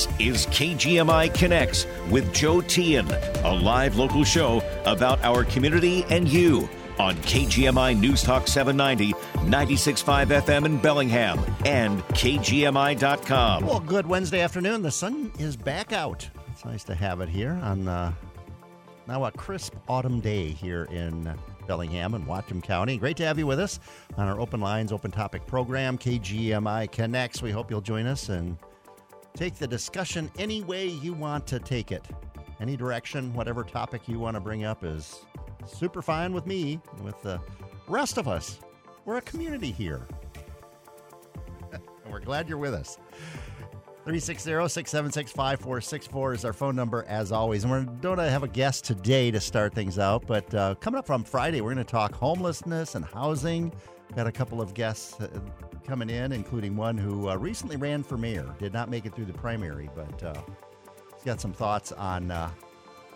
This is KGMI Connects with Joe Tian, a live local show about our community and you on KGMI News Talk 790, 96.5 FM in Bellingham, and KGMI.com. Well, good Wednesday afternoon. The sun is back out. It's nice to have it here on uh, now a crisp autumn day here in Bellingham and Whatcom County. Great to have you with us on our Open Lines, Open Topic program, KGMI Connects. We hope you'll join us and take the discussion any way you want to take it. Any direction, whatever topic you want to bring up is super fine with me, with the rest of us. We're a community here. and we're glad you're with us. 360-676-5464 is our phone number as always. And going to have a guest today to start things out. But uh, coming up on Friday, we're going to talk homelessness and housing. Got a couple of guests uh, coming in, including one who uh, recently ran for mayor. Did not make it through the primary, but uh, he's got some thoughts on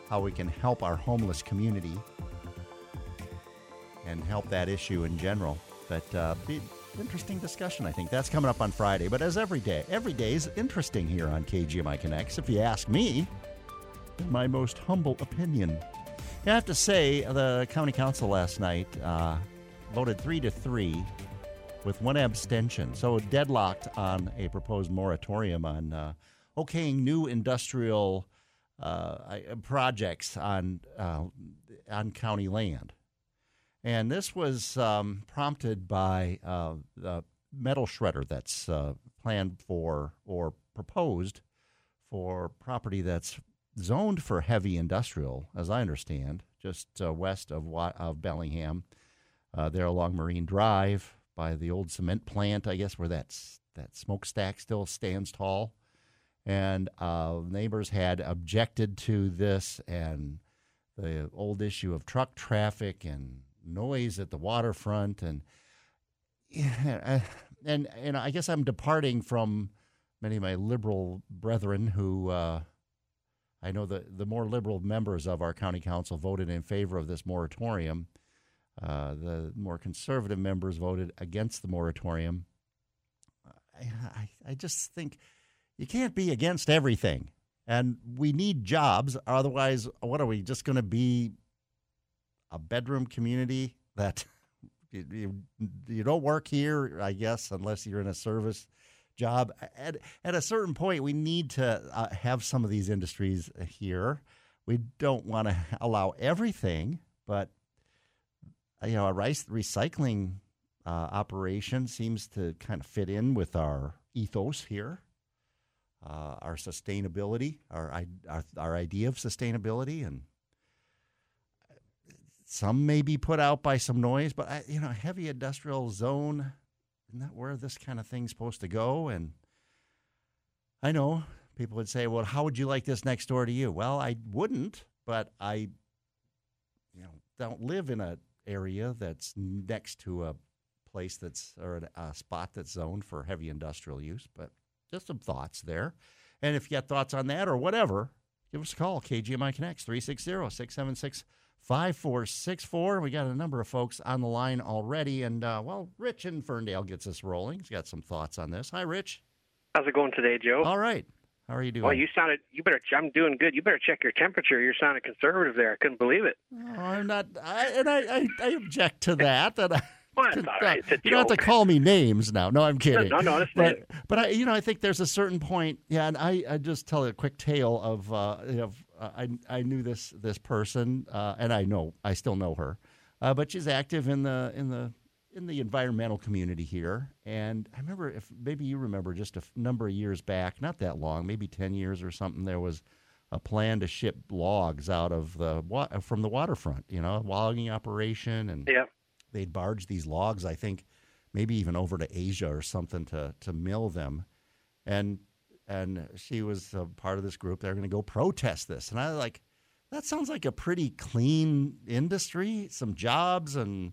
how we can help our homeless community and help that issue in general. But uh, interesting discussion, I think. That's coming up on Friday. But as every day, every day is interesting here on KGMI Connects. If you ask me, in my most humble opinion, I have to say the county council last night uh, voted three to three with one abstention, so deadlocked on a proposed moratorium on uh, okaying new industrial uh, projects on uh, on county land. And this was um, prompted by uh, the metal shredder that's uh, planned for or proposed for property that's zoned for heavy industrial, as I understand, just uh, west of, of Bellingham, uh, there along Marine Drive by the old cement plant, I guess, where that's, that smokestack still stands tall. And uh, neighbors had objected to this and the old issue of truck traffic and noise at the waterfront and and and I guess I'm departing from many of my liberal brethren who uh, I know the the more liberal members of our county council voted in favor of this moratorium. Uh, the more conservative members voted against the moratorium. I, I, I just think you can't be against everything, and we need jobs. Otherwise, what are we just going to be a bedroom community that you, you, you, don't work here, I guess, unless you're in a service job. At, at a certain point, we need to uh, have some of these industries here. We don't want to allow everything, but you know, a rice recycling uh, operation seems to kind of fit in with our ethos here. Uh, our sustainability, our, our our idea of sustainability, and some may be put out by some noise, but I, you know, heavy industrial zone, isn't that where this kind of thing's supposed to go? And I know people would say, "Well, how would you like this next door to you?" Well, I wouldn't, but I, you know, don't live in a area that's next to a place that's or a spot that's zoned for heavy industrial use. But just some thoughts there. And if you got thoughts on that or whatever, give us a call. KGMI Connects 360 676 5464. We got a number of folks on the line already. And, uh, well, Rich in Ferndale gets us rolling. He's got some thoughts on this. Hi, Rich. How's it going today, Joe? All right. How are you doing? Well, you sounded. You better. I'm doing good. You better check your temperature. You're sounding conservative there. I couldn't believe it. Oh, I'm not. I, and I, I, I object to that. That I, well, that's all right. It's a you don't have to call me names now. No, I'm kidding. No, no, no but but I, you know, I think there's a certain point. Yeah, and I, I just tell a quick tale of uh, of uh, I I knew this this person, uh, and I know I still know her, uh, but she's active in the in the in the environmental community here. And I remember if maybe you remember just a f- number of years back, not that long, maybe ten years or something. There was a plan to ship logs out of the wa- uh, from the waterfront. You know, logging operation, and yeah. they'd barge these logs. I think maybe even over to Asia or something to to mill them. And and she was a part of this group. They're going to go protest this, and I was like, that sounds like a pretty clean industry, some jobs, and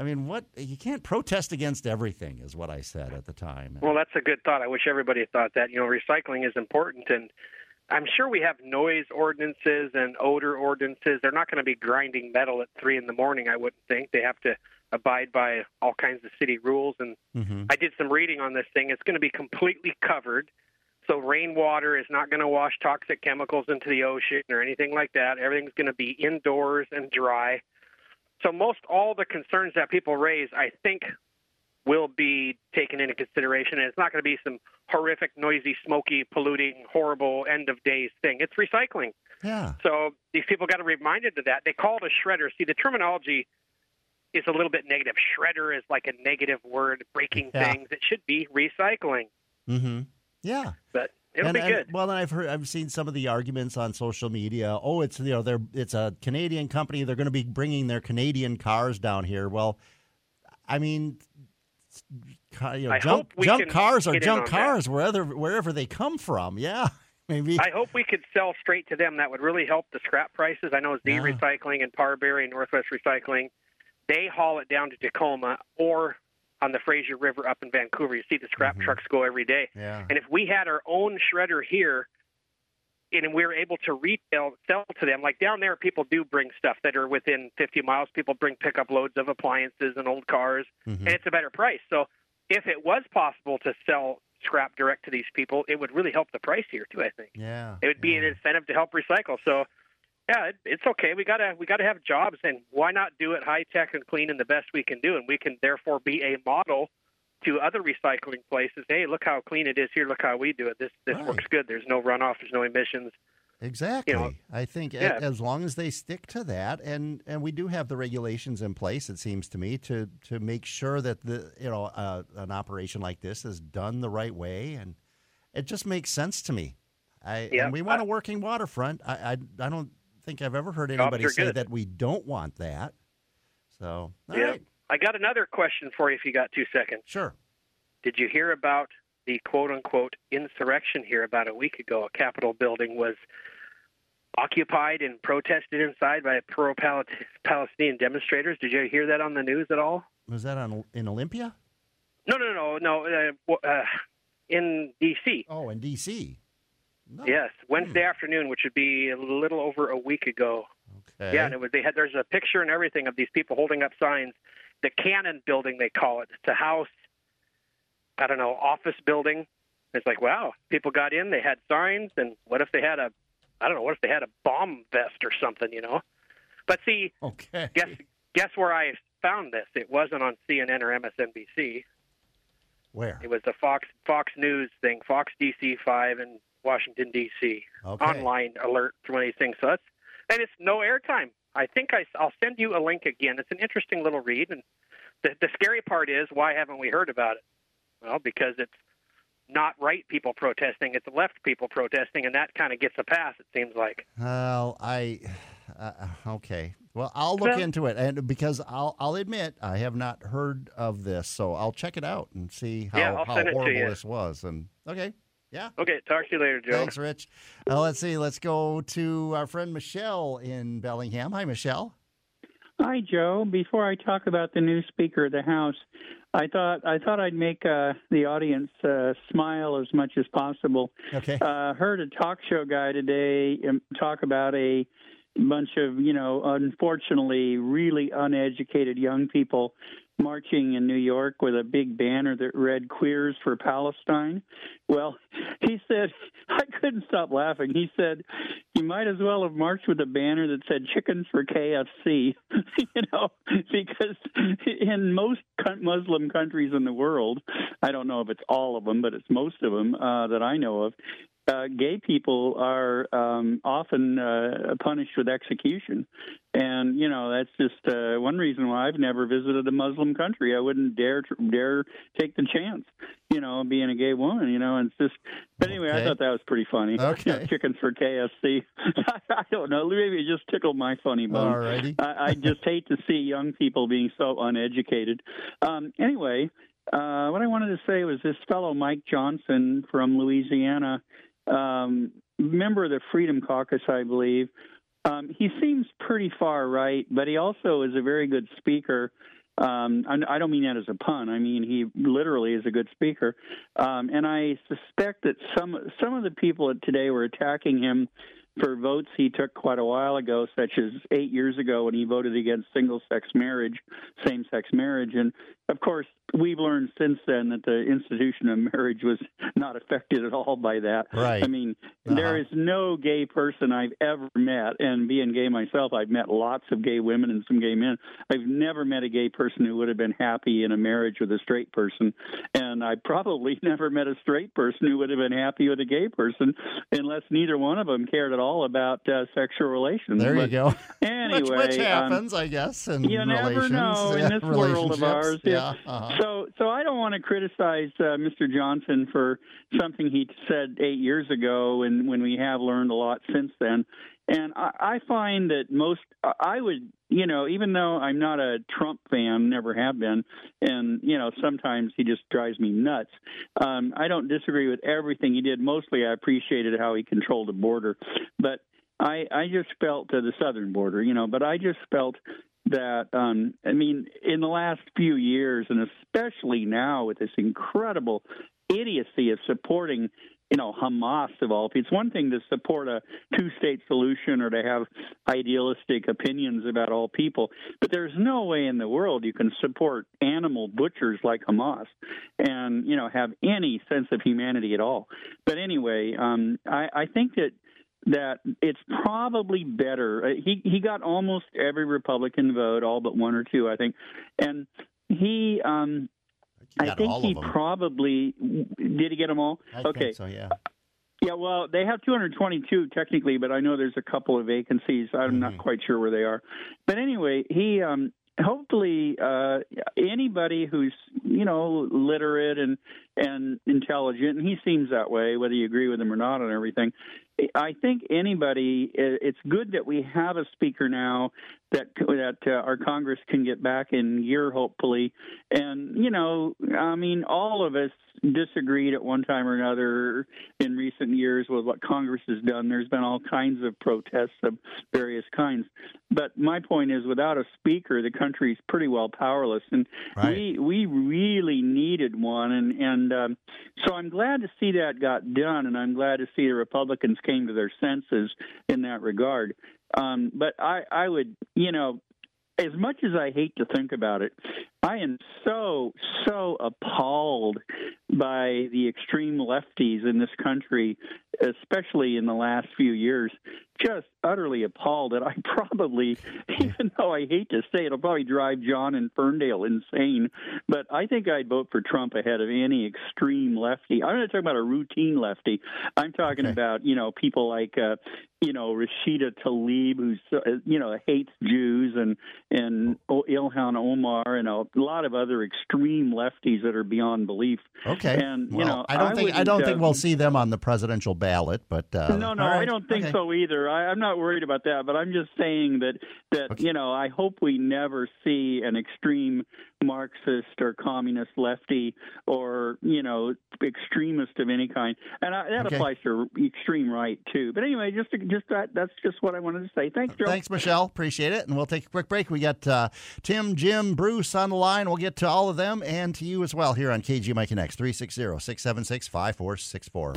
I mean, what you can't protest against everything, is what I said at the time. Well, that's a good thought. I wish everybody thought that. You know, recycling is important, and I'm sure we have noise ordinances and odor ordinances. They're not going to be grinding metal at three in the morning. I wouldn't think they have to abide by all kinds of city rules. And mm-hmm. I did some reading on this thing. It's going to be completely covered So rainwater is not going to wash toxic chemicals into the ocean or anything like that. Everything's going to be indoors and dry. So most all the concerns that people raise, I think, will be taken into consideration, and it's not going to be some horrific, noisy, smoky, polluting, horrible end of days thing. It's recycling. Yeah. So these people got to be reminded of that. They call it a shredder. See, the terminology is a little bit negative. Shredder is like a negative word, breaking Yeah. things. It should be recycling, Mm-hmm. Yeah. but it'll and, be and- good. well, then I've heard, I've seen some of the arguments on social media. Oh, it's you know, they're it's a Canadian company. They're going to be bringing their Canadian cars down here. Well, I mean, you know, junk, junk cars are junk on that. cars wherever wherever they come from. Yeah, maybe. I hope we could sell straight to them. That would really help the scrap prices. I know Z Yeah. Recycling and Parberry and Northwest Recycling, they haul it down to Tacoma or on the Fraser River up in Vancouver. You see the scrap Mhm. trucks go every day. yeah. And if we had our own shredder here, and we were able to retail sell to them, like down there, people do bring stuff that are within 50 miles. People bring pickup loads of appliances and old cars, Mhm. and it's a better price. So if it was possible to sell scrap direct to these people, it would really help the price here too. I think Yeah. it would be an incentive to help recycle. So. Yeah, it, it's okay. We gotta we gotta have jobs, and why not do it high tech and clean and the best we can do, and we can therefore be a model to other recycling places. Hey, look how clean it is here. Look how we do it. This this Right. works good. There's no runoff. There's no emissions. Exactly. know, I think yeah. as long as they stick to that, and and we do have the regulations in place, it seems to me to to make sure that the you know uh, an operation like this is done the right way, and it just makes sense to me. I Yeah, and we want a working waterfront. I, I I don't think I've ever heard anybody say good. that we don't want that. So Yeah. right, I got another question for you if you got two seconds. sure. Did you hear about the quote unquote insurrection here about a week ago? A Capitol building was occupied and protested inside by pro Palestinian demonstrators. Did you hear that on the news at all? Was that on in Olympia? No, no, no, no. Uh, uh, in D.C. Oh, in D.C. No. Yes. Wednesday afternoon, which would be a little over a week ago. Okay. Yeah, and it was they had there's a picture and everything of these people holding up signs. The Cannon Building, they call it. It's a house. I don't know, office building. It's like, wow, people got in. They had signs, and what if they had a, I don't know, what if they had a bomb vest or something, you know? But see, okay. guess guess where I found this? It wasn't on CNN or MSNBC. Where? It was a Fox Fox News thing, Fox DC five in Washington D.C. Okay. online alert from one of these things. So that's and it's no airtime. I think I, I'll send you a link again. It's an interesting little read, and the, the scary part is why haven't we heard about it? Well, because it's not right people protesting; it's left people protesting, and that kind of gets a pass. It seems like. Well, I uh, okay. Well, I'll look Well- into it, and because I'll I'll admit I have not heard of this, so I'll check it out and see how, Yeah, how send it to horrible this was. And okay, yeah. Okay, talk to you later, Joe. Thanks, Rich. Uh, let's see. Let's go to our friend Michelle in Bellingham. Hi, Michelle. Hi, Joe. Before I talk about the new Speaker of the House, I thought I thought I'd make uh, the audience uh, smile as much as possible. Okay. Uh, heard a talk show guy today um, talk about a bunch of you know unfortunately really uneducated young people marching in New York with a big banner that read "Queers for Palestine." Well, he said I couldn't stop laughing. He said you might as well have marched with a banner that said "Chickens for KFC," you know, because in most Muslim countries in the world, I don't know if it's all of them, but it's most of them uh, that I know of. Uh, gay people are um, often uh, punished with execution, and you know that's just uh, one reason why I've never visited a Muslim country. I wouldn't dare dare take the chance, you know, being a gay woman. You know, and it's just. But anyway, Okay. I thought that was pretty funny. Okay. chickens for KFC. I don't know. Maybe it just tickled my funny bone. I, I just hate to see young people being so uneducated. Um, anyway, uh, what I wanted to say was this fellow Mike Johnson from Louisiana, um, member of the Freedom Caucus, I believe. Um, he seems pretty far right, but he also is a very good speaker. Um, I don't mean that as a pun. I mean he literally is a good speaker, um, and I suspect that some some of the people today were attacking him for votes he took quite a while ago, such as eight years ago when he voted against single sex marriage, same sex marriage. And of course, we've learned since then that the institution of marriage was not affected at all by that. Right. I mean, Uh-huh. there is no gay person I've ever met, and being gay myself, I've met lots of gay women and some gay men. I've never met a gay person who would have been happy in a marriage with a straight person, and I probably never met a straight person who would have been happy with a gay person, unless neither one of them cared at all about uh, sexual relations. There you go. Anyway, which, which um, happens, I guess, in you never know in this world of ours. Yeah. uh-huh. So, so I don't want to criticize uh, Mr. Johnson for something he said eight years ago, and when we have learned a lot since then. And I, I find that most, I would, you know, even though I'm not a Trump fan, never have been, and you know, sometimes he just drives me nuts. Um, I don't disagree with everything he did. Mostly, I appreciated how he controlled the border, but I, I just felt to the southern border, you know, but I just felt that um, I mean, in the last few years, and especially now with this incredible idiocy of supporting, you know, Hamas of all. It's one thing to support a two-state solution or to have idealistic opinions about all people, but there's no way in the world you can support animal butchers like Hamas and you know have any sense of humanity at all. But anyway, um, I, I think that that it's probably better. Uh, He he got almost every Republican vote, all but one or two, I think, and he. Um, I think he probably did. He get them all. I okay. so, yeah. Yeah, well, they have 222 technically, but I know there's a couple of vacancies. I'm not Mhm. quite sure where they are. But anyway, he um hopefully uh anybody who's, you know, literate and and intelligent, and he seems that way whether you agree with him or not on everything. I think anybody it's good that we have a speaker now that that uh, our Congress can get back in gear hopefully. And you know, I mean all of us disagreed at one time or another in recent years with what Congress has done. There's been all kinds of protests of various kinds. But my point is, without a speaker, the country's pretty well powerless, and Right. we we really needed one. And and um, so I'm glad to see that got done, and I'm glad to see the Republicans came to their senses in that regard. Um, but I I would you know as much as I hate to think about it, I am so, so appalled by the extreme lefties in this country, especially in the last few years. Just utterly appalled that I probably, even though I hate to say it, it'll probably drive John and Ferndale insane, but I think I'd vote for Trump ahead of any extreme lefty. I'm not talking about a routine lefty. I'm talking Okay. about, you know, people like, uh, you know, Rashida Tlaib, who's, uh, you know, hates Jews, and and Ilhan Omar, and a lot of other extreme lefties that are beyond belief. Okay. And, you know, I don't I think I don't uh, think we'll see them on the presidential ballot, but uh, no, no, right. I don't think Okay. so either. I, I'm not worried about that, but I'm just saying that that Okay. you know I hope we never see an extreme Marxist or communist lefty or you know extremist of any kind, and I, that Okay. applies to extreme right too. But anyway, just just that that's just what I wanted to say. Thanks, Joe. Thanks, Michelle. Appreciate it. And we'll take a quick break. We got uh, Tim, Jim, Bruce on the line. We'll get to all of them and to you as well here on KGMI Connects 360 676 5464.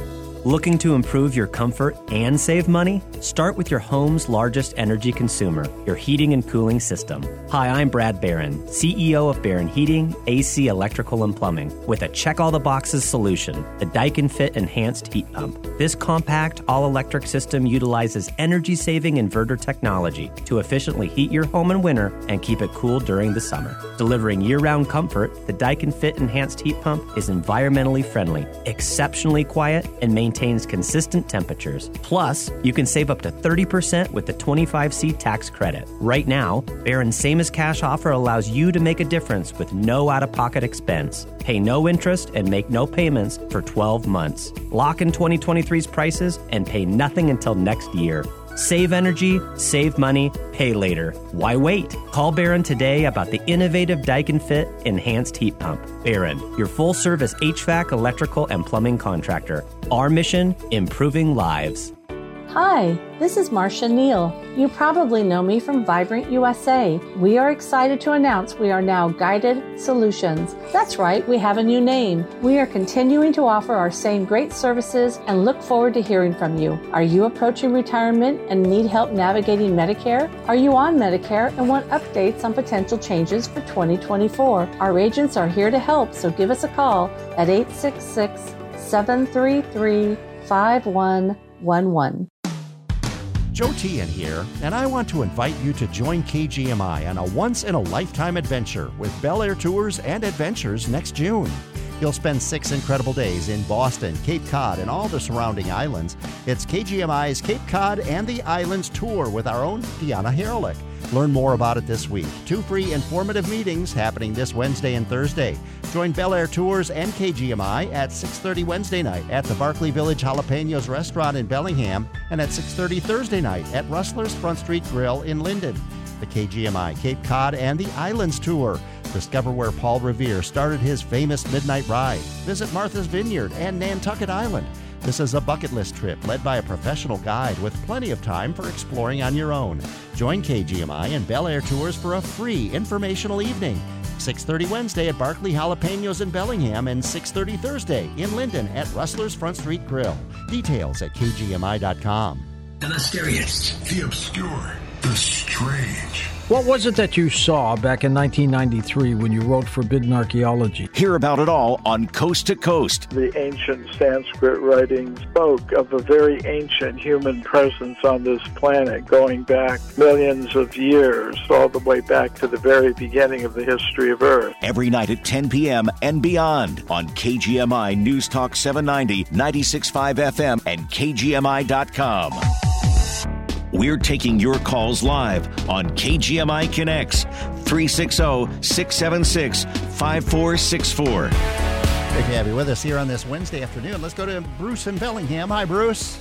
Looking to improve your comfort and save money? Start with your home's largest energy consumer, your heating and cooling system. Hi, I'm Brad Barron, CEO of Barron Heating, AC, Electrical, and Plumbing, with a check all the boxes solution, the Daikin Fit Enhanced Heat Pump. This compact, all electric system utilizes energy saving inverter technology to efficiently heat your home in winter and keep it cool during the summer. Delivering year round comfort, the Daikin Fit Enhanced Heat Pump is environmentally friendly, exceptionally quiet, and maintains consistent temperatures. Plus, you can save up to 30% with the 25C tax credit. Right now, Barron's same as cash offer allows you to make a difference with no out of pocket expense. Pay no interest and make no payments for 12 months. Lock in 2023's prices and pay nothing until next year. Save energy, save money, pay later. Why wait? Call Barron today about the innovative Daikin Fit Enhanced Heat Pump. Barron, your full service HVAC, electrical, and plumbing contractor. Our mission improving lives. Hi, this is Marcia Neal. You probably know me from Vibrant USA. We are excited to announce we are now Guided Solutions. That's right, we have a new name. We are continuing to offer our same great services and look forward to hearing from you. Are you approaching retirement and need help navigating Medicare? Are you on Medicare and want updates on potential changes for 2024? Our agents are here to help, so give us a call at 866 733 5111. Joe Tian here, and I want to invite you to join KGMI on a once in a lifetime adventure with Bel Air Tours and Adventures next June. You'll spend six incredible days in Boston, Cape Cod, and all the surrounding islands. It's KGMI's Cape Cod and the Islands tour with our own Deanna Haralick. Learn more about it this week. Two free informative meetings happening this Wednesday and Thursday. Join Bel Air Tours and KGMI at 6:30 Wednesday night at the Barkley Village Jalapenos Restaurant in Bellingham and at 6:30 Thursday night at Rustler's Front Street Grill in Lynden. The KGMI Cape Cod and the Islands Tour. Discover where Paul Revere started his famous midnight ride. Visit Martha's Vineyard and Nantucket Island. This is a bucket list trip led by a professional guide with plenty of time for exploring on your own. Join KGMI and Bel Air Tours for a free informational evening. 6:30 Wednesday at Barkley Jalapenos in Bellingham and 6:30 Thursday in Lynden at Rustler's Front Street Grill. Details at kgmi.com. The mysterious, the obscure, the strange. What was it that you saw back in 1993 when you wrote Forbidden Archaeology? Hear about it all on Coast to Coast. The ancient Sanskrit writings spoke of a very ancient human presence on this planet going back millions of years, all the way back to the very beginning of the history of Earth. Every night at 10 p.m. and beyond on KGMI News Talk 790, 96.5 FM, and KGMI.com. We're taking your calls live on KGMI Connects 360 676 5464. Great to have you with us here on this Wednesday afternoon. Let's go to Bruce in Bellingham. Hi, Bruce.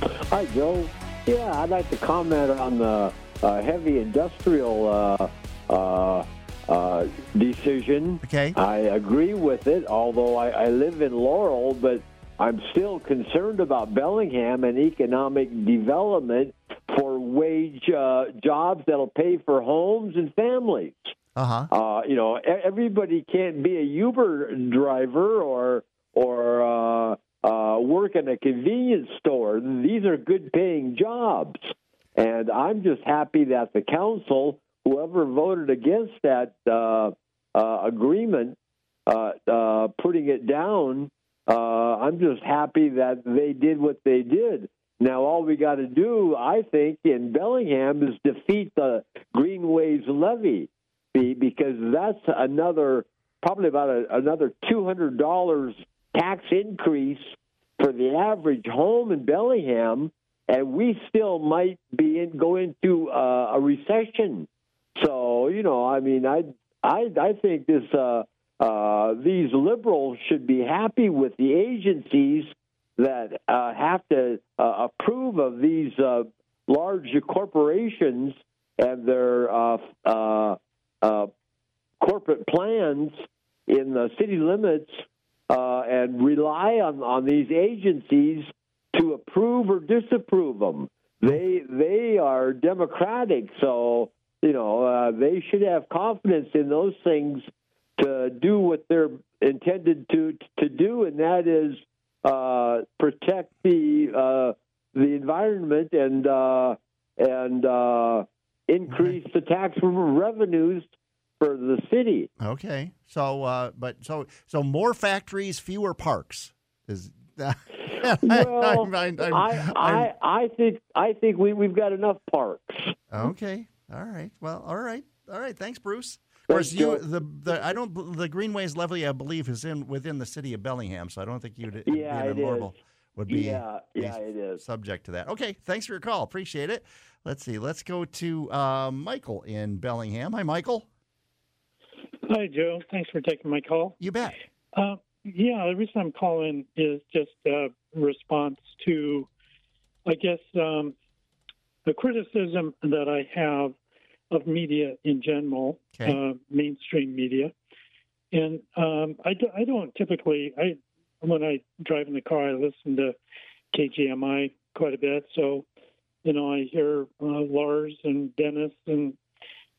Hi, Joe. Yeah, I'd like to comment on the uh, heavy industrial uh, uh, uh decision. Okay. I agree with it, although I, I live in Laurel, but I'm still concerned about Bellingham and economic development for wage uh, jobs that'll pay for homes and families. Uh-huh. Uh, you know, everybody can't be a Uber driver or or uh, uh, work in a convenience store. These are good paying jobs, and I'm just happy that the council, whoever voted against that uh, uh, agreement, uh, uh, putting it down, uh, I'm just happy that they did what they did. Now, all we got to do, I think, in Bellingham is defeat the Greenways levy because that's another, probably about a, another $200 tax increase for the average home in Bellingham, and we still might be in, go into uh, a recession. So, you know, I mean, I, I, I think this, uh, uh, these liberals should be happy with the agencies that uh, have to uh, approve of these uh, large corporations and their uh, uh, uh, corporate plans in the city limits and rely on, on these agencies to approve or disapprove them. They they are democratic, so you know they should have confidence in those things to do what they're intended to to do, and that is uh, protect the uh, the environment and uh, and uh, increase the tax revenues for the city. Okay, so uh, but so so more factories, fewer parks is. well, I, I, I, I think I think we we've got enough parks. Okay, all right. Well, all right, all right. Thanks, Bruce. Of course, you the, the I don't the Greenways levy I believe is in within the city of Bellingham, so I don't think you'd yeah, be normal would be yeah yeah it is subject to that. Okay, thanks for your call. Appreciate it. Let's see. Let's go to uh, Michael in Bellingham. Hi, Michael. Hi, Joe. Thanks for taking my call. You bet. Uh, yeah, the reason I'm calling is just a response to, I guess, um, the criticism that I have of media in general, okay. uh, mainstream media. And um, I, do, I don't typically, I when I drive in the car, I listen to KGMI quite a bit. So, you know, I hear uh, Lars and Dennis and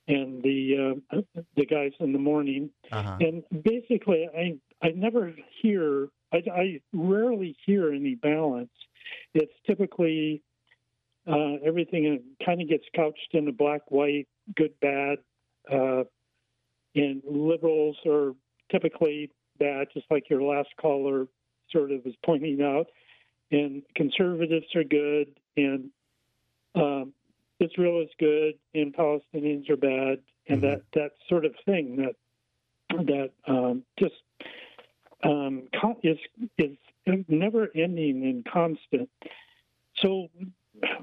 and the uh, the guys in the morning, Uh-huh. and basically, I I never hear I, I rarely hear any balance. It's typically uh, everything kind of gets couched in a black white, good bad, uh, and liberals are typically bad, just like your last caller sort of was pointing out, and conservatives are good, and um, Israel is good, and Palestinians are bad, and that that sort of thing that that um, just um, is is never ending and constant. So,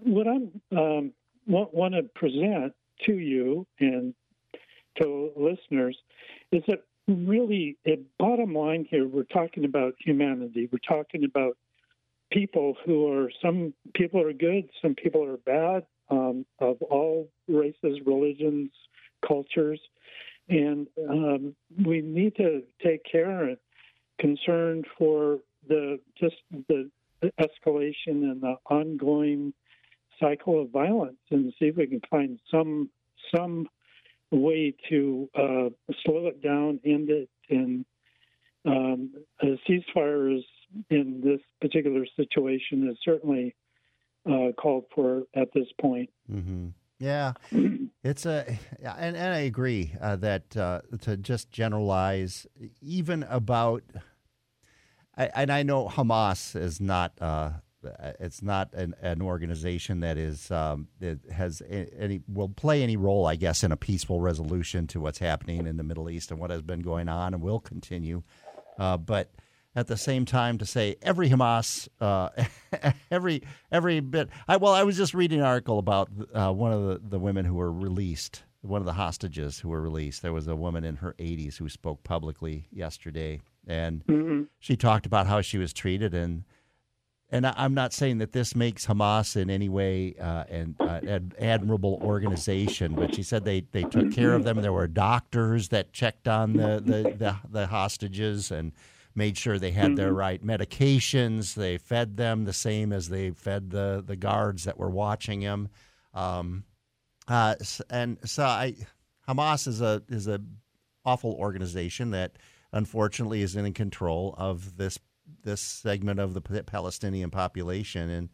what I'm um, want, to present to you and to listeners is that really, at bottom line here, we're talking about humanity. We're talking about people who are some people are good, some people are bad, um, of all races, religions, cultures, and um, we need to take care and concern for the just the escalation and the ongoing cycle of violence, and see if we can find some some way to uh, slow it down, end it, and um, a ceasefire is in this particular situation is certainly uh, called for at this point. Mm-hmm. Yeah, it's a, yeah, and, and I agree uh, that uh, to just generalize, even about, I, and I know Hamas is not, uh, it's not an, an organization that is um, that has any will play any role, I guess, in a peaceful resolution to what's happening in the Middle East and what has been going on and will continue, uh, but at the same time to say every Hamas, uh, every every bit. I, well, I was just reading an article about uh, one of the, the women who were released, one of the hostages who were released. There was a woman in her 80s who spoke publicly yesterday, and she talked about how she was treated and. And I- I'm not saying that this makes Hamas in any way uh, an, uh, an admirable organization, but she said they, they took care of them. There were doctors that checked on the, the, the, the hostages and made sure they had their right medications. They fed them the same as they fed the, the guards that were watching him. Um, uh, and so I, Hamas is a is a awful organization that unfortunately is in control of this this segment of the Palestinian population and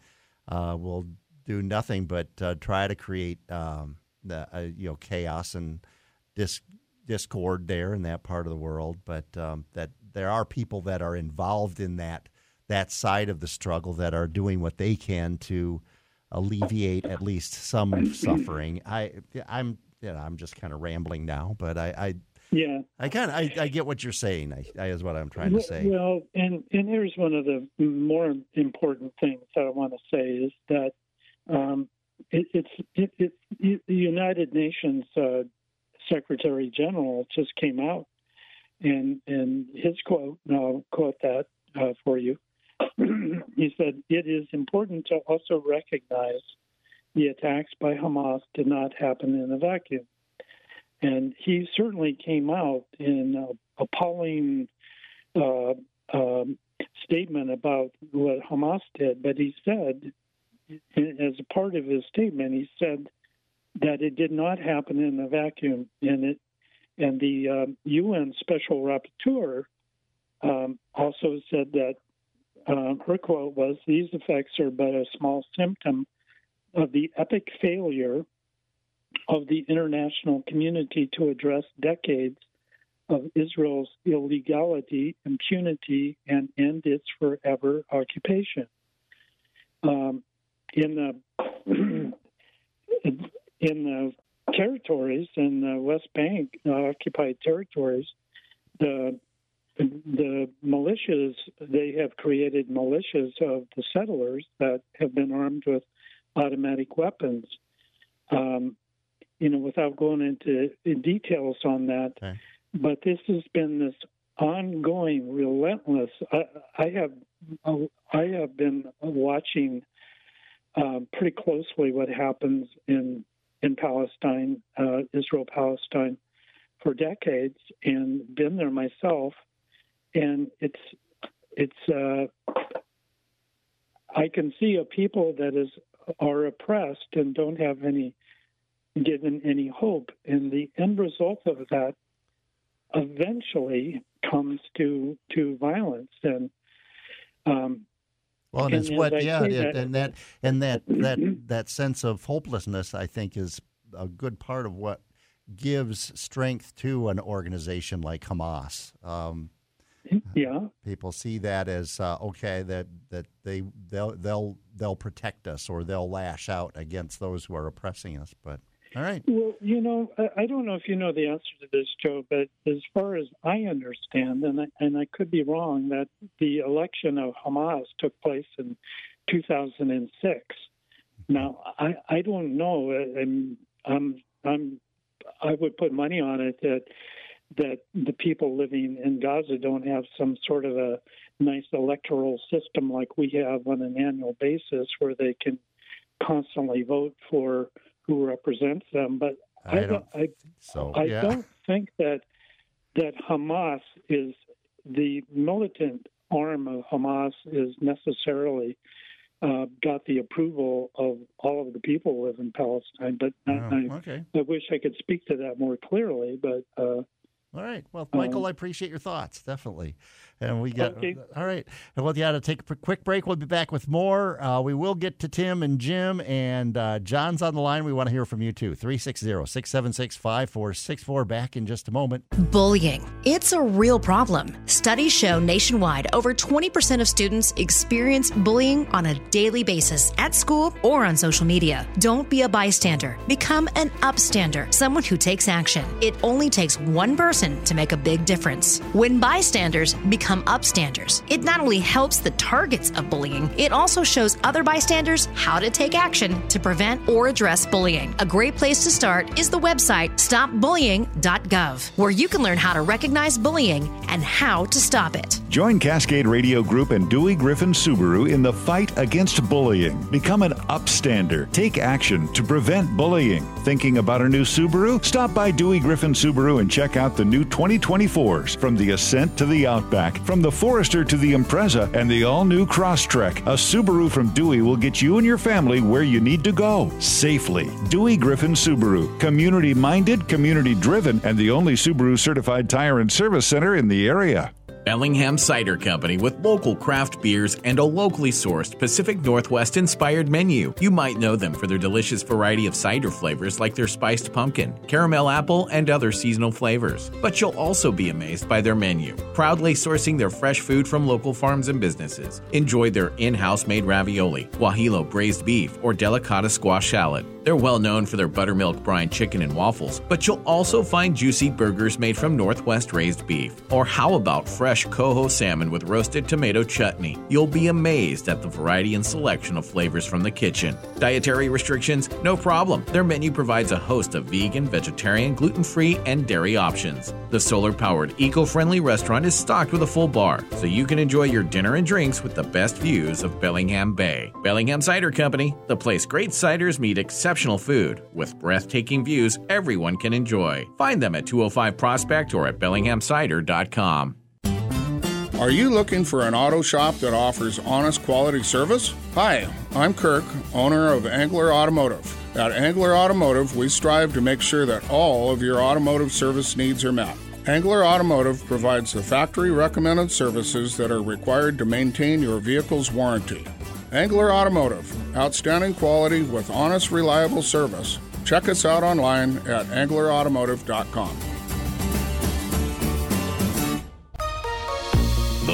uh, will do nothing but uh, try to create um, the uh, you know chaos and dis- discord there in that part of the world. But um, that there are people that are involved in that that side of the struggle that are doing what they can to alleviate at least some suffering. I I'm you know, I'm just kind of rambling now, but I, I Yeah. I kind of I, I get what you're saying. I, I is what I'm trying to say. Well, and and here's one of the more important things that I want to say is that um, it, it's it, it, it, the United Nations uh, Secretary General just came out and and his quote, and I'll quote that uh, for you. he said, "It is important to also recognize the attacks by Hamas did not happen in a vacuum." And he certainly came out in uh, appalling uh, um, statement about what Hamas did, but he said, as a part of his statement, he said that it did not happen in a vacuum, and it and the um, UN Special Rapporteur um, also said that um, her quote was, "These effects are but a small symptom of the epic failure of the international community to address decades of Israel's illegality, impunity, and end its forever occupation. Um, in the in the territories in the West Bank uh, occupied territories, the the militias they have created militias of the settlers that have been armed with automatic weapons. Um, you know, without going into in details on that, but this has been this ongoing, relentless. I, I have I have been watching um, pretty closely what happens in in Palestine, uh, Israel Palestine, for decades, and been there myself. And it's it's uh, I can see a people that is are oppressed and don't have any given any hope, and the end result of that eventually comes to to violence and. Um, well, and, and it's what, yeah, it- that- and that and that that that sense of hopelessness, I think, is a good part of what gives strength to an organization like Hamas. Um, yeah, people see that as uh, okay that that they they'll they'll they'll protect us or they'll lash out against those who are oppressing us. But all right, Well, you know, I, don't know if you know the answer to this, Joe, but as far as I understand, and I, and I could be wrong, that the election of Hamas took place in 2006. Now, I, I don't know, uh, and I'm, I'm, I would put money on it that that the people living in Gaza don't have some sort of a nice electoral system like we have on an annual basis, where they can constantly vote for who represents them. But I I, don't I, so I yeah. don't think that that Hamas is the militant arm of Hamas is necessarily uh, got the approval of all of the people who live in Palestine. But I, I, Oh, okay. I wish I could speak to that more clearly. But uh, All right. Well, Michael, Um, I appreciate your thoughts, definitely. And we got Okay. all right. And we'll got to take a quick break. We'll be back with more. Uh, we will get to Tim and Jim and uh, John's on the line. We want to hear from you too. 360-676-5464. Back in just a moment. Bullying. It's a real problem. Studies show nationwide over 20% of students experience bullying on a daily basis at school or on social media. Don't be a bystander. Become an upstander, someone who takes action. It only takes one person to make a big difference. When bystanders become upstanders, it not only helps the targets of bullying, it also shows other bystanders how to take action to prevent or address bullying. A great place to start is the website stopbullying.gov, where you can learn how to recognize bullying and how to stop it. Join Cascade Radio Group and Dewey Griffin Subaru in the fight against bullying. Become an upstander. Take action to prevent bullying. Thinking about a new Subaru? Stop by Dewey Griffin Subaru and check out the new 2024s. From the Ascent to the Outback, from the Forester to the Impreza, and the all new Crosstrek, a Subaru from Dewey will get you and your family where you need to go safely. Dewey Griffin Subaru. Community minded, community driven, and the only Subaru certified tire and service center in the area. Bellingham Cider Company with local craft beers and a locally sourced Pacific Northwest inspired menu. You might know them for their delicious variety of cider flavors like their spiced pumpkin, caramel apple, and other seasonal flavors. But you'll also be amazed by their menu, proudly sourcing their fresh food from local farms and businesses. Enjoy their in house made ravioli, guajillo braised beef, or delicata squash salad. They're well known for their buttermilk brine chicken and waffles, but you'll also find juicy burgers made from Northwest raised beef. Or how about fresh coho salmon with roasted tomato chutney? You'll be amazed at the variety and selection of flavors from the kitchen. Dietary restrictions? No problem. Their menu provides a host of vegan, vegetarian, gluten free, and dairy options. The solar powered, eco friendly restaurant is stocked with a full bar, so you can enjoy your dinner and drinks with the best views of Bellingham Bay. Bellingham Cider Company, the place great ciders meet exceptional food with breathtaking views everyone can enjoy. Find them at 205 Prospect or at bellinghamcider.com. Are you looking for an auto shop that offers honest quality service? Hi, I'm Kirk, owner of Angler Automotive. At Angler Automotive, we strive to make sure that all of your automotive service needs are met. Angler Automotive provides the factory recommended services that are required to maintain your vehicle's warranty. Angler Automotive, outstanding quality with honest, reliable service. Check us out online at anglerautomotive.com.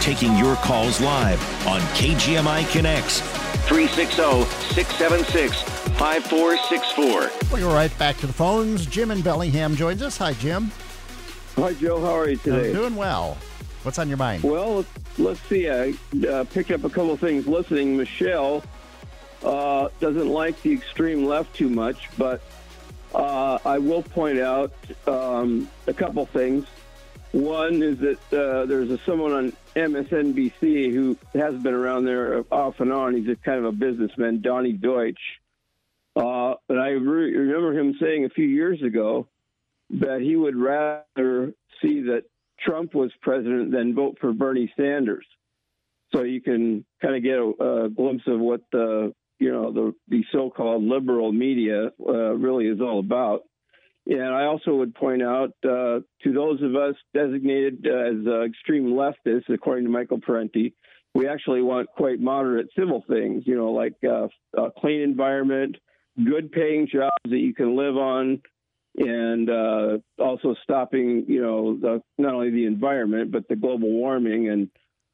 taking your calls live on KGMI Connects 360 676 5464. We go right back to the phones. Jim in Bellingham joins us. Hi, Jim. Hi, Joe. How are you today? I'm doing well. What's on your mind? Well, let's see. I uh, picked up a couple of things listening. Michelle uh, doesn't like the extreme left too much, but uh, I will point out um, a couple things. One is that uh, there's a, someone on MSNBC who has been around there off and on. He's a kind of a businessman, Donny Deutsch. Uh, and I re- remember him saying a few years ago that he would rather see that Trump was president than vote for Bernie Sanders. So you can kind of get a, a glimpse of what the you know the the so-called liberal media uh, really is all about. And I also would point out uh, to those of us designated as uh, extreme leftists, according to Michael Parenti, we actually want quite moderate civil things, you know, like uh, a clean environment, good paying jobs that you can live on, and uh, also stopping, you know, the, not only the environment, but the global warming and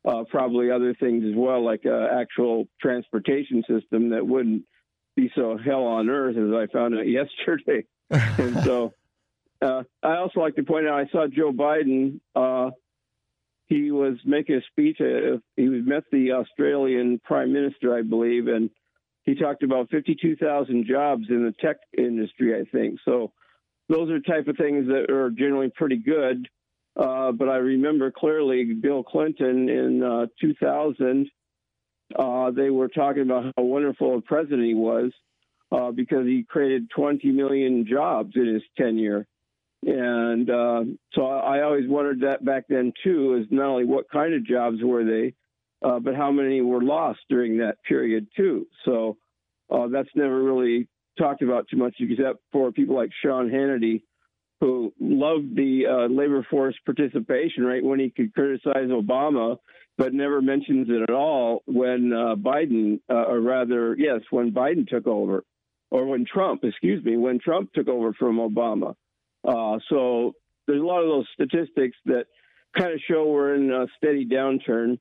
uh, probably other things as well, like uh, actual transportation system that wouldn't be so hell on earth as I found out yesterday and so uh, I also like to point out I saw Joe Biden. Uh, he was making a speech. Uh, he met the Australian Prime Minister, I believe, and he talked about 52,000 jobs in the tech industry. I think so. Those are type of things that are generally pretty good. Uh, but I remember clearly Bill Clinton in uh, 2000. Uh, they were talking about how wonderful a president he was uh, because he created 20 million jobs in his tenure. And uh, so I always wondered that back then too, is not only what kind of jobs were they, uh, but how many were lost during that period too. So uh, that's never really talked about too much, except for people like Sean Hannity, who loved the uh, labor force participation right when he could criticize Obama, but never mentions it at all when uh, Biden, uh, or rather, yes, when Biden took over or when Trump, excuse me, when Trump took over from Obama. Uh, so there's a lot of those statistics that kind of show we're in a steady downturn.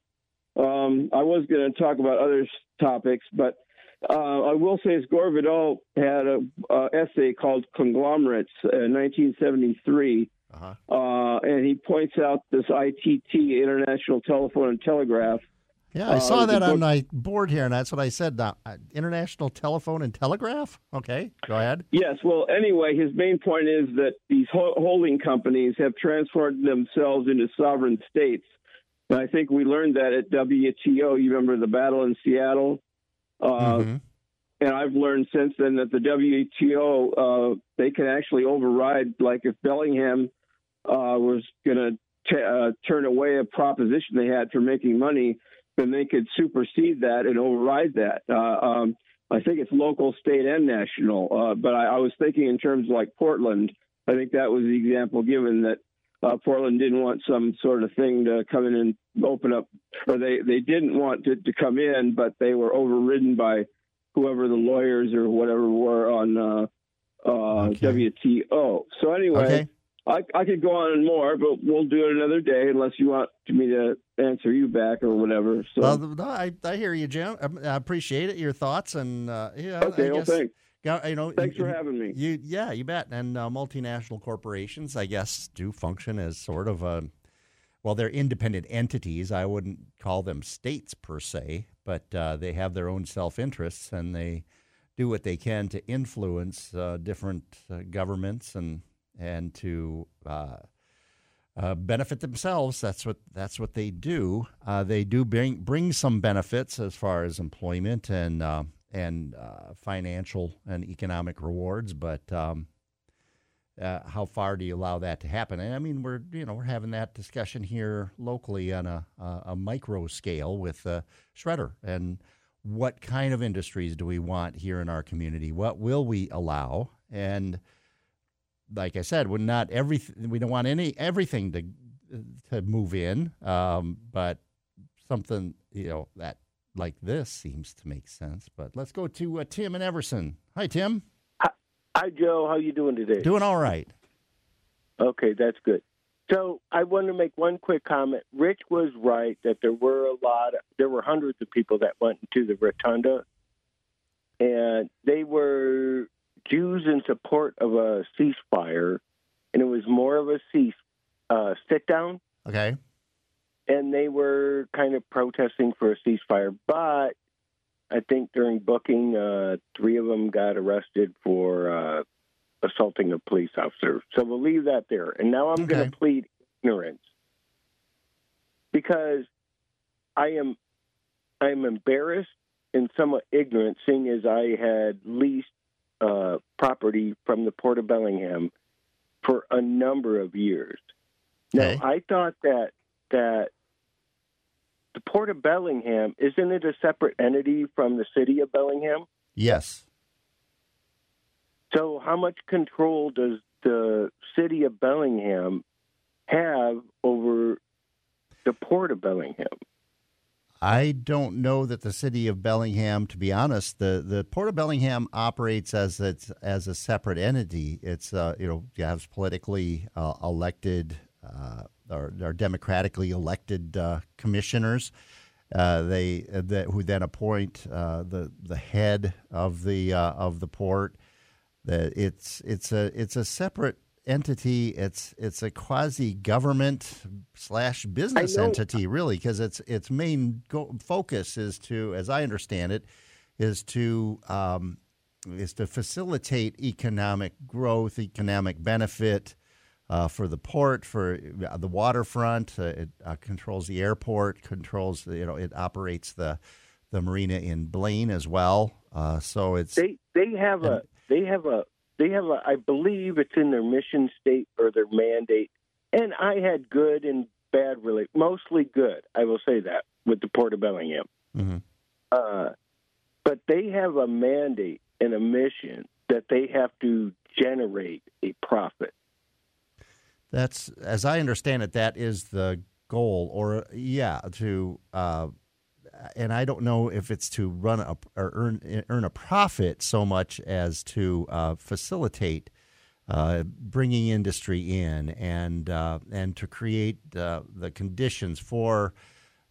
Um, I was going to talk about other topics, but uh, I will say as Gore Vidal had an essay called Conglomerates in 1973. Uh-huh. Uh, and he points out this ITT, International Telephone and Telegraph, yeah, I saw uh, that on my board here, and that's what I said. Uh, International Telephone and Telegraph. Okay, go ahead. Yes. Well, anyway, his main point is that these holding companies have transformed themselves into sovereign states. And I think we learned that at WTO. You remember the battle in Seattle? Uh, mm-hmm. And I've learned since then that the WTO, uh, they can actually override, like if Bellingham uh, was going to uh, turn away a proposition they had for making money, then they could supersede that and override that. Uh, um, I think it's local, state, and national. Uh, but I, I, was thinking in terms like Portland. I think that was the example given that uh, Portland didn't want some sort of thing to come in and open up, or they, they didn't want to, to come in, but they were overridden by whoever the lawyers or whatever were on uh, uh okay. WTO. So anyway, okay. I, I could go on and more, but we'll do it another day unless you want me to answer you back or whatever. So well, I, I hear you, Jim. I appreciate it. Your thoughts and uh, yeah. Okay, well, thanks. You know, thanks you, for having me. You, yeah, you bet. And uh, multinational corporations, I guess, do function as sort of a well, they're independent entities. I wouldn't call them states per se, but uh, they have their own self interests and they do what they can to influence uh, different uh, governments and and to uh, uh, benefit themselves. That's what that's what they do. Uh, they do bring bring some benefits as far as employment and uh, and uh, financial and economic rewards, but. Um, uh, how far do you allow that to happen? And I mean, we're you know we're having that discussion here locally on a a, a micro scale with Shredder and what kind of industries do we want here in our community? What will we allow? And like I said, we're not everything. We don't want any everything to to move in, um, but something you know that like this seems to make sense. But let's go to uh, Tim and Everson. Hi, Tim. Hi, hi, Joe. How you doing today? Doing all right. Okay, that's good. So I want to make one quick comment. Rich was right that there were a lot. Of, there were hundreds of people that went into the rotunda, and they were Jews in support of a ceasefire, and it was more of a cease uh, sit down. Okay. and they were kind of protesting for a ceasefire. But I think during booking, uh, three of them got arrested for uh, assaulting a police officer. So we'll leave that there. And now I'm Okay. going to plead ignorance because I am I am embarrassed and somewhat ignorant, seeing as I had leased uh, property from the Port of Bellingham for a number of years. Okay. Now I thought that that the Port of Bellingham isn't it a separate entity from the city of Bellingham? Yes. So, how much control does the city of Bellingham have over the port of Bellingham? I don't know that the city of Bellingham, to be honest, the, the Port of Bellingham operates as it's as a separate entity. It's uh, you know you have politically uh, elected uh, or, or democratically elected uh, commissioners. Uh, they uh, that, who then appoint the the head of the of the port. That it's it's a it's a separate entity. It's it's a quasi government slash business entity, really, because its its main go- focus is to, as I understand it, is to um, is to facilitate economic growth, economic benefit uh, for the port, for uh, the waterfront. Uh, it uh, controls the airport, controls the, you know it operates the the marina in Blaine as well. Uh, so it's They they have a they have a they have a I believe it's in their mission state or their mandate. And I had good and bad really mostly good. I will say that with the Port of Bellingham. Mhm. Uh, but they have a mandate and a mission that they have to generate a profit. That's as I understand it. That is the goal, or yeah, to. Uh, and I don't know if it's to run a or earn earn a profit so much as to uh, facilitate uh, bringing industry in and uh, and to create uh, the conditions for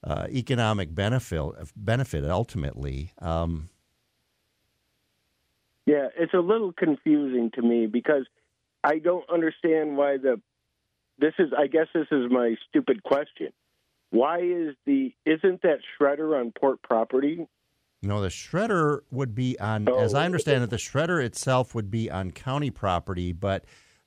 uh, economic benefit benefit ultimately. Um, Yeah, it's a little confusing to me because I don't understand why the this is I guess this is my stupid question. Why is the isn't that shredder on port property? No, the shredder would be on, oh. as I understand it, the shredder itself would be on county property, but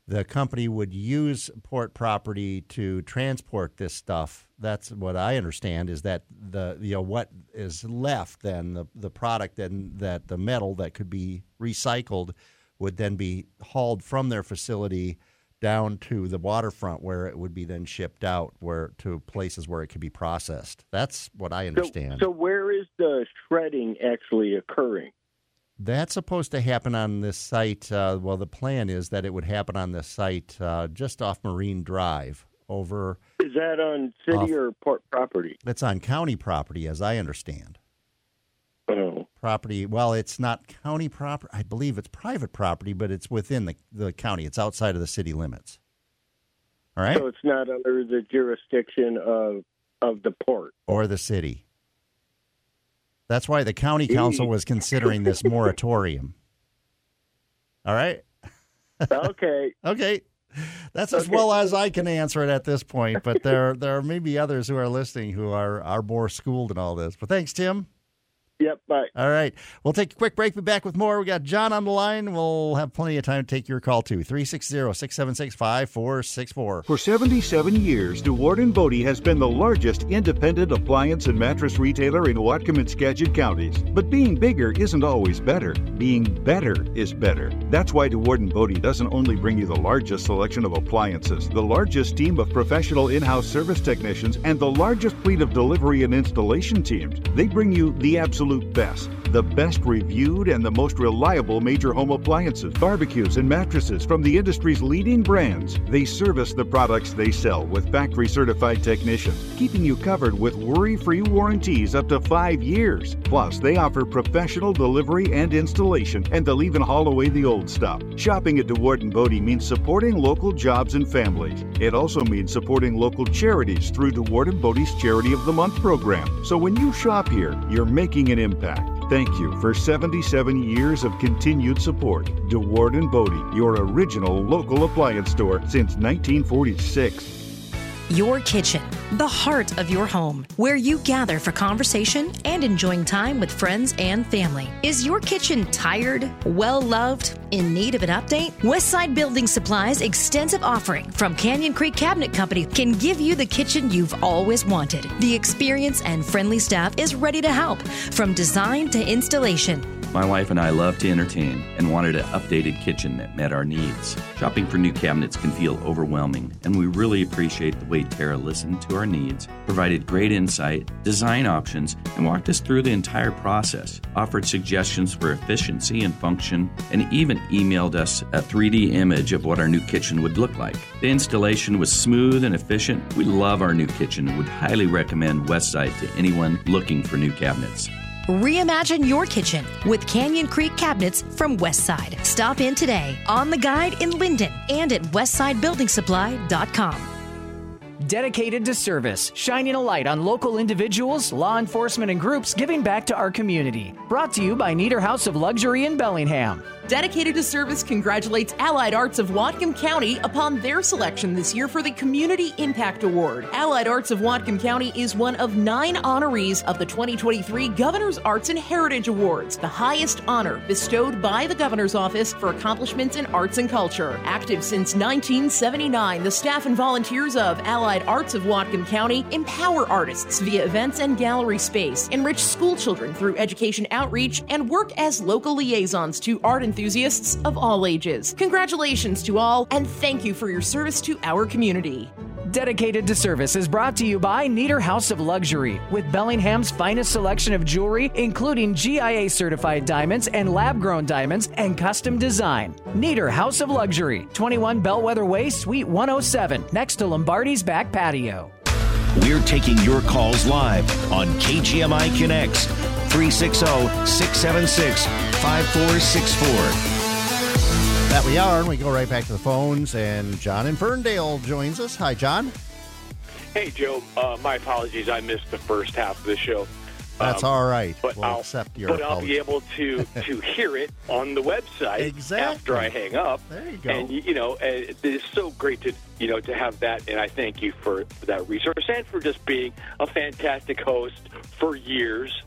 the company would use port property to transport this stuff. That's what I understand is that the you know what is left then the the product and that the metal that could be recycled would then be hauled from their facility down to the waterfront where it would be then shipped out where to places where it could be processed. That's what I understand. So where is the shredding actually occurring? That's supposed to happen on this site. Uh, well, the plan is that it would happen on this site uh, just off Marine Drive. Over, Is that on city Off- or port property? that's on county property, as I understand. Oh. Property. Well, it's not county property. I believe it's private property, but it's within the the county. It's outside of the city limits. All right, So it's not under the jurisdiction of of the port. or the city. That's why the county council was considering this moratorium. All right. Okay. Okay. That's as well as I can answer it at this point, but there there may be others who are listening who are, are more schooled in all this. But thanks, Tim. Yep, bye. All right. We'll take a quick break. Be back with more. We got John on the line. We'll have plenty of time to take your call too. 360-676-5464. For 77 years, DeWaard and Bode has been the largest independent appliance and mattress retailer in Whatcom and Skagit counties. But being bigger isn't always better. Being better is better. That's why DeWaard and Bode doesn't only bring you the largest selection of appliances, the largest team of professional in-house service technicians, and the largest fleet of delivery and installation teams. They bring you the absolute best. The best reviewed and the most reliable major home appliances, barbecues, and mattresses from the industry's leading brands. They service the products they sell with factory certified technicians, keeping you covered with worry free warranties up to five years. Plus, they offer professional delivery and installation, and they'll even haul away the old stuff. Shopping at DeWaard and Bode means supporting local jobs and families. It also means supporting local charities through DeWaard and Bode's Charity of the Month program. So when you shop here, you're making an impact. Thank you for 77 years of continued support. DeWaard and Bode, your original local appliance store since 1946. Your kitchen, the heart of your home, where you gather for conversation and enjoying time with friends and family. Is your kitchen tired, well loved, in need of an update? Westside Building Supplies' extensive offering from Canyon Creek Cabinet Company can give you the kitchen you've always wanted. The experience and friendly staff is ready to help from design to installation. My wife and I love to entertain and wanted an updated kitchen that met our needs. Shopping for new cabinets can feel overwhelming, and we really appreciate the way Tara listened to our needs, provided great insight, design options, and walked us through the entire process, offered suggestions for efficiency and function, and even emailed us a 3D image of what our new kitchen would look like. The installation was smooth and efficient. We love our new kitchen and would highly recommend Westside to anyone looking for new cabinets. Reimagine your kitchen with Canyon Creek Cabinets from Westside. Stop in today on the guide in Lynden and at westsidebuildingsupply.com. Dedicated to service, shining a light on local individuals, law enforcement, and groups giving back to our community. Brought to you by Nieder House of Luxury in Bellingham. Dedicated to Service congratulates Allied Arts of Whatcom County upon their selection this year for the Community Impact Award. Allied Arts of Whatcom County is one of nine honorees of the 2023 Governor's Arts and Heritage Awards, the highest honor bestowed by the Governor's Office for accomplishments in arts and culture. Active since 1979, the staff and volunteers of Allied Arts of Whatcom County empower artists via events and gallery space, enrich school children through education outreach, and work as local liaisons to art enthusiasts of all ages. Congratulations to all, and thank you for your service to our community. Dedicated to Service is brought to you by Nieder House of Luxury, with Bellingham's finest selection of jewelry, including GIA certified diamonds and lab grown diamonds and custom design. Nieder House of Luxury, 21 Bellwether Way, Suite 107, next to Lombardi's back patio. We're taking your calls live on KGMI Connects 360 676 5464. That we are, and we go right back to the phones. And John in Ferndale joins us. Hi, John. Hey, Joe. Uh, my apologies. I missed the first half of the show. That's Um, all right. But we'll I'll, accept your but I'll be able to to hear it on the website Exactly. after I hang up. There you go. And you know, uh, it's so great to you know to have that, and I thank you for, for that resource and for just being a fantastic host for years.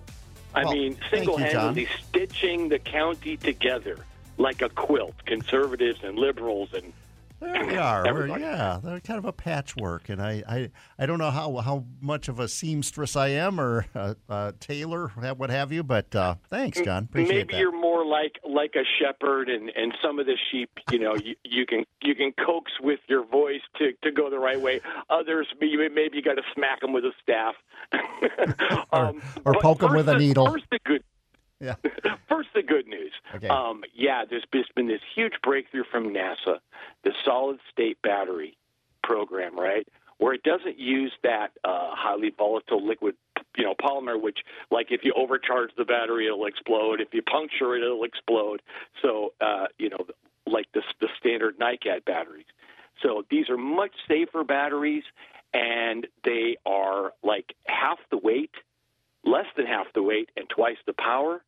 I Well, mean, single-handedly stitching the county together like a quilt. Conservatives and liberals and There we are. We're, yeah, they're kind of a patchwork, and I, I, I don't know how how much of a seamstress I am or a, a tailor, what have you. But uh, thanks, John. Appreciate Maybe that. you're more like like a shepherd, and and some of the sheep, you know, you, you can you can coax with your voice to to go the right way. Others, maybe maybe you got to smack them with a staff, um, or but poke 'em first with a needle. First, the good. Yeah. First, the good news. Okay. Um, yeah, there's been this huge breakthrough from NASA, the solid state battery program, right? Where it doesn't use that uh, highly volatile liquid, you know, polymer, which, like, if you overcharge the battery, it'll explode. If you puncture it, it'll explode. So, uh, you know, like the, the standard NiCad batteries. So these are much safer batteries, and they are like half the weight, less than half the weight, and twice the power.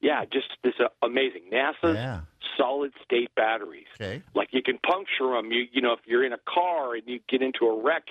Yeah, just this uh, amazing NASA's Yeah. solid state batteries. Okay. Like you can puncture them. You you know if you're in a car and you get into a wreck,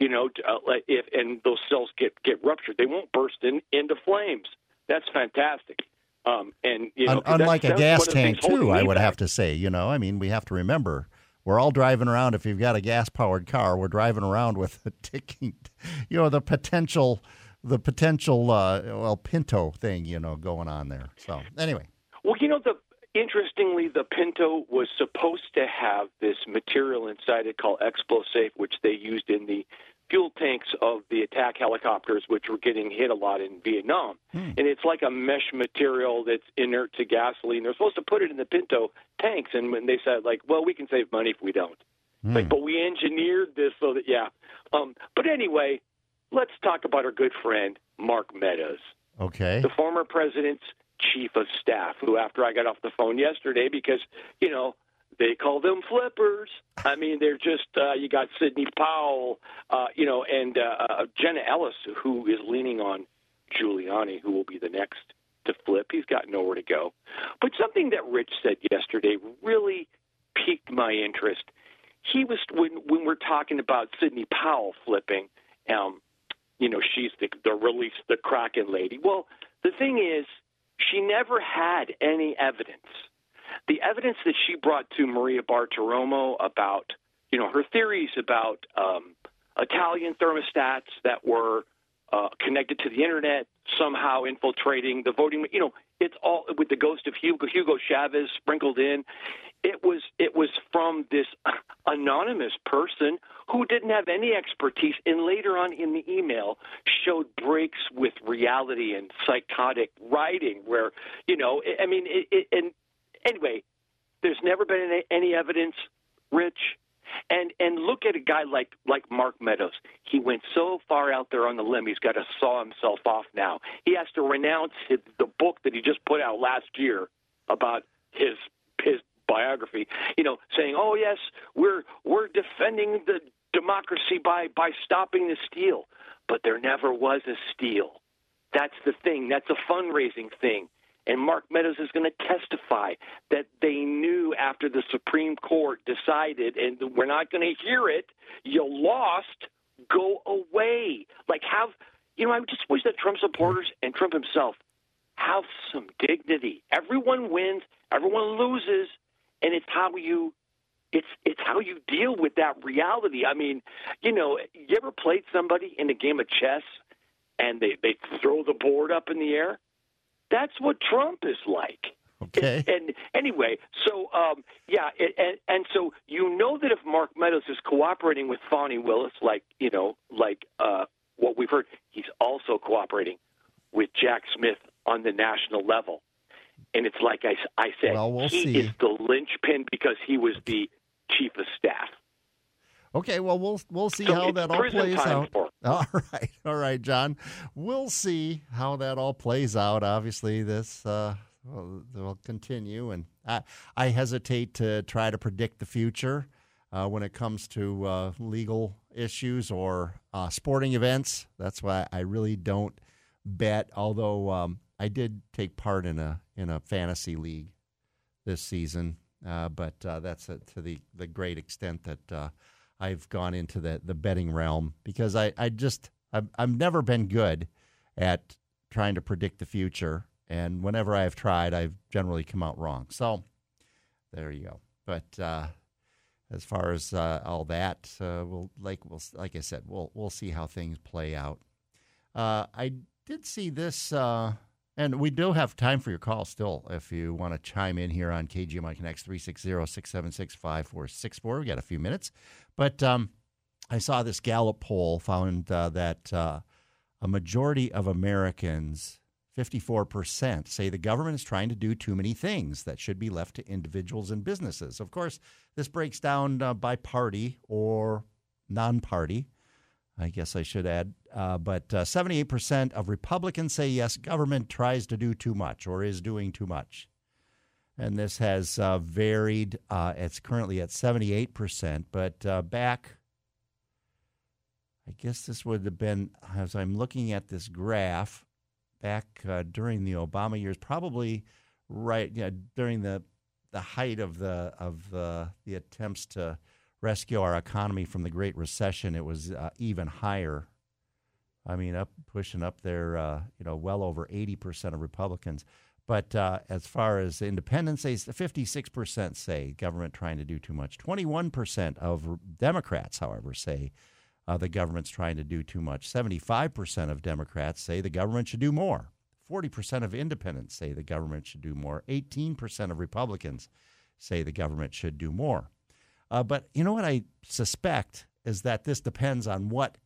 you know uh, if and those cells get get ruptured, they won't burst in into flames. That's fantastic. Um, and you know, Un- unlike a gas that's one of the tank, too, I would back. have to say. You know, I mean, we have to remember we're all driving around. If you've got a gas powered car, we're driving around with a ticking, you know, the potential, the potential, uh, well, Pinto thing, you know, going on there. So anyway, Well, you know, the interestingly, the Pinto was supposed to have this material inside it called Explosafe, which they used in the fuel tanks of the attack helicopters, which were getting hit a lot in Vietnam. And it's like a mesh material that's inert to gasoline. They're supposed to put it in the Pinto tanks, and when they said, like, well, we can save money if we don't. Like, but we engineered this so that, yeah. Um, but anyway, let's talk about our good friend Mark Meadows okay. the former president's chief of staff, who, after I got off the phone yesterday, because, you know, they call them flippers. I mean, they're just, uh, you got Sidney Powell, uh, you know, and uh, uh, Jenna Ellis, who is leaning on Giuliani, who will be the next to flip. He's got nowhere to go. But something that Rich said yesterday really piqued my interest. he was when when we're talking about Sidney Powell flipping, um, you know, she's the the release the Kraken lady. Well, the thing is, she never had any evidence. The evidence that she brought to Maria Bartiromo about, you know, her theories about um, Italian thermostats that were uh, connected to the internet, somehow infiltrating the voting. You know, it's all with the ghost of Hugo, Hugo Chavez sprinkled in. It was it was from this anonymous person who didn't have any expertise, and later on in the email showed breaks with reality and psychotic writing, where you know, I mean, it, it, and anyway, there's never been any, any evidence, Rich, and and look at a guy like like Mark Meadows. He went so far out there on the limb. He's got to saw himself off now. He has to renounce his, the book that he just put out last year about his his biography. You know, saying, "Oh yes, we're we're defending the democracy by by stopping the steal," but there never was a steal. That's the thing. That's a fundraising thing. And Mark Meadows is going to testify that they knew after the Supreme Court decided, and we're not going to hear it, you lost, go away. Like, have, you know, I just wish that Trump supporters and Trump himself have some dignity. Everyone wins, everyone loses, and it's how you. It's it's how you deal with that reality. I mean, you know, you ever played somebody in a game of chess and they, they throw the board up in the air? That's what Trump is like. Okay. And, and anyway, so um, yeah, it, and and so you know that if Mark Meadows is cooperating with Fani Willis, like you know, like uh, what we've heard, he's also cooperating with Jack Smith on the national level. And it's like I, I said, Well, we'll he see. is the linchpin because he was the chief of staff. Okay, well we'll we'll see So how that all plays out. All right, all right, John. We'll see how that all plays out. Obviously, this uh, will, will continue, and I, I hesitate to try to predict the future uh, when it comes to uh, legal issues or uh, sporting events. That's why I really don't bet. Although um, I did take part in a in a fantasy league this season, uh, but uh, that's uh to the the great extent that uh, I've gone into the the betting realm because I I just I've, I've never been good at trying to predict the future, and whenever I've tried, I've generally come out wrong. So there you go. But uh, as far as uh, all that, uh, we'll like we'll like I said, we'll we'll see how things play out. Uh, I did see this, uh, and we do have time for your call still. If you want to chime in here on KGMI Connects 360-676-5464. we got a few minutes, but um, I saw this Gallup poll found uh, that uh, a majority of Americans. 54% say the government is trying to do too many things that should be left to individuals and businesses. Of course, this breaks down uh, by party or non party. I guess I should add. Uh, but uh, 78% of Republicans say yes, government tries to do too much or is doing too much. And this has uh, varied. Uh, it's currently at 78%. But uh, back, I guess this would have been, as I'm looking at this graph, back uh, during the Obama years, probably right yeah, during the the height of the of the attempts to rescue our economy from the Great Recession, it was uh, even higher. I mean, up pushing up there, uh, you know, well over eighty percent of Republicans. But uh, as far as independents, say fifty-six percent say government trying to do too much. Twenty-one percent of Democrats, however, say uh, the government's trying to do too much. Seventy-five percent of Democrats say the government should do more. Forty percent of independents say the government should do more. Eighteen percent of Republicans say the government should do more. Uh, but you know what I suspect is that this depends on what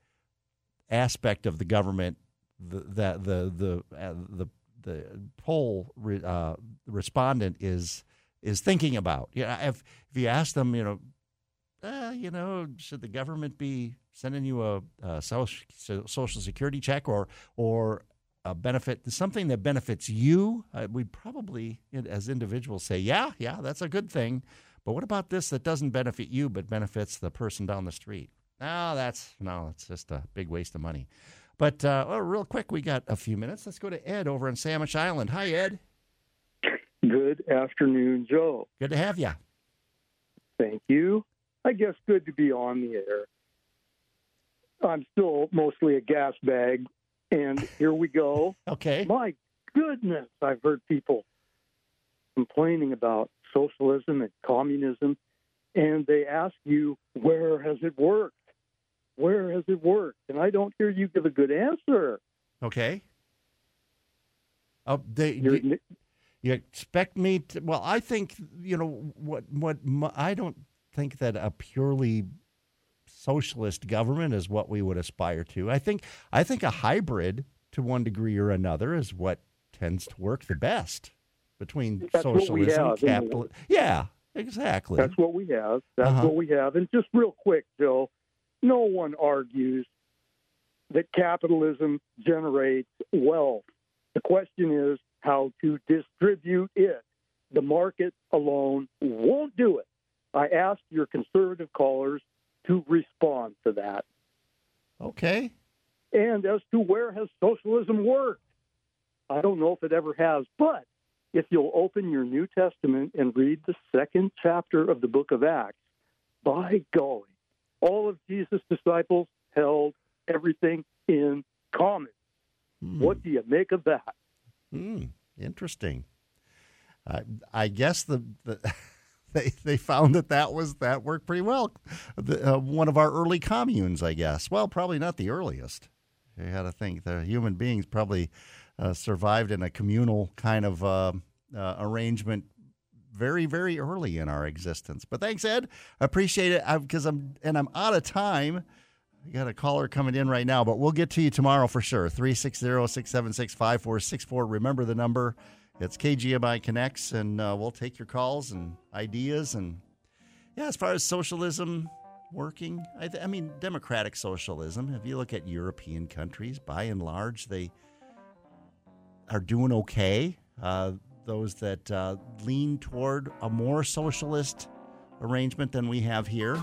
aspect of the government the the the the uh, the, the poll re, uh, respondent is is thinking about. You know, if if you ask them, you know, uh, you know, should the government be sending you a, a social social security check or or a benefit something that benefits you? Uh, we'd probably, as individuals, say, yeah, yeah, that's a good thing. But what about this that doesn't benefit you but benefits the person down the street? No, that's no, it's just a big waste of money. But uh, well, real quick, we got a few minutes. Let's go to Ed over on Sandwich Island. Hi, Ed. Good afternoon, Joe. Good to have you. Thank you. I guess good to be on the air. I'm still mostly a gas bag, and here we go. okay. My goodness, I've heard people complaining about socialism and communism, and they ask you, where has it worked? Where has it worked? And I don't hear you give a good answer. Okay. Oh, they, you, you expect me to? Well, I think you know what. What I don't think that a purely socialist government is what we would aspire to. I think I think a hybrid to one degree or another is what tends to work the best between That's socialism, have, capital. Yeah, exactly. That's what we have. That's Uh-huh. what we have. And just real quick, Joe, no one argues that capitalism generates wealth. The question is how to distribute it. The market alone won't do it. I asked your conservative callers to respond to that. Okay. And as to where has socialism worked, I don't know if it ever has, but if you'll open your New Testament and read the second chapter of the book of Acts, by golly, all of Jesus' disciples held everything in common. What do you make of that? Hmm. Interesting. Uh, I guess the, the they they found that that was that worked pretty well. The, uh, one of our early communes, I guess. Well, probably not the earliest. You had to think the human beings probably uh, survived in a communal kind of uh, uh, arrangement very very early in our existence. But thanks, Ed. I appreciate it because I'm and I'm out of time. I got a caller coming in right now, but we'll get to you tomorrow for sure. 360 676 5464. Remember the number. It's KGMI Connects, and uh, we'll take your calls and ideas. And yeah, as far as socialism working, I, th- I mean, democratic socialism, if you look at European countries, by and large, they are doing okay. Uh, those that uh, lean toward a more socialist arrangement than we have here.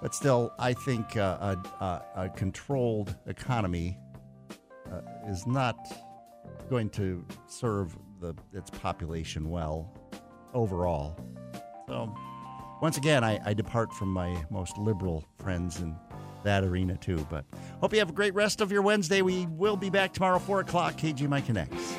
But still, I think uh, a, a, controlled economy uh, is not going to serve the, its population well overall. So, once again, I, I depart from my most liberal friends in that arena too. But hope you have a great rest of your Wednesday. We will be back tomorrow, 4 o'clock, KGMI Connects.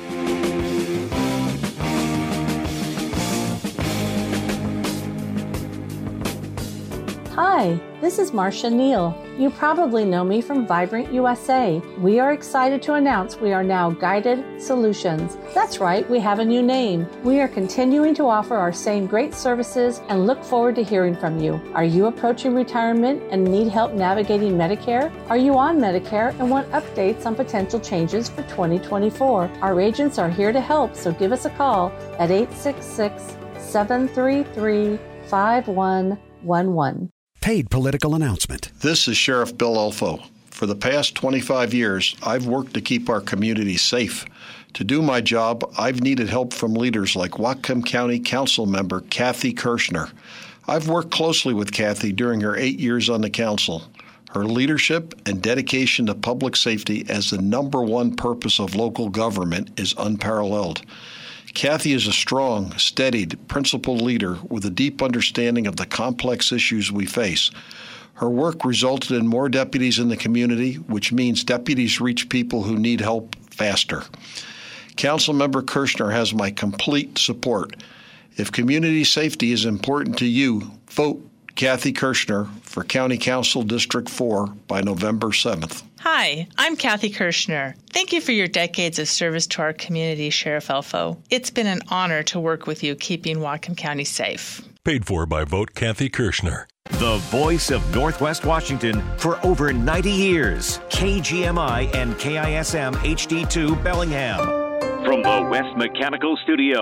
Hi, this is Marcia Neal. You probably know me from Vibrant USA. We are excited to announce we are now Guided Solutions. That's right, we have a new name. We are continuing to offer our same great services and look forward to hearing from you. Are you approaching retirement and need help navigating Medicare? Are you on Medicare and want updates on potential changes for 2024? Our agents are here to help, so give us a call at 866 733 5111. Paid political announcement. This is Sheriff Bill Elfo. For the past 25 years, I've worked to keep our community safe. To do my job, I've needed help from leaders like Whatcom County Council member Kathy Kershner. I've worked closely with Kathy during her eight years on the council. Her leadership and dedication to public safety as the number one purpose of local government is unparalleled. Kathy is a strong, steadied, principled leader with a deep understanding of the complex issues we face. Her work resulted in more deputies in the community, which means deputies reach people who need help faster. Councilmember Kershner has my complete support. If community safety is important to you, vote Kathy Kershner for County Council District 4 by November 7th. Hi, I'm Kathy Kershner. Thank you for your decades of service to our community, Sheriff Elfo. It's been an honor to work with you keeping Whatcom County safe. Paid for by Vote Kathy Kershner. The voice of Northwest Washington for over 90 years. KGMI and KISM HD2 Bellingham. From the West Mechanical Studio.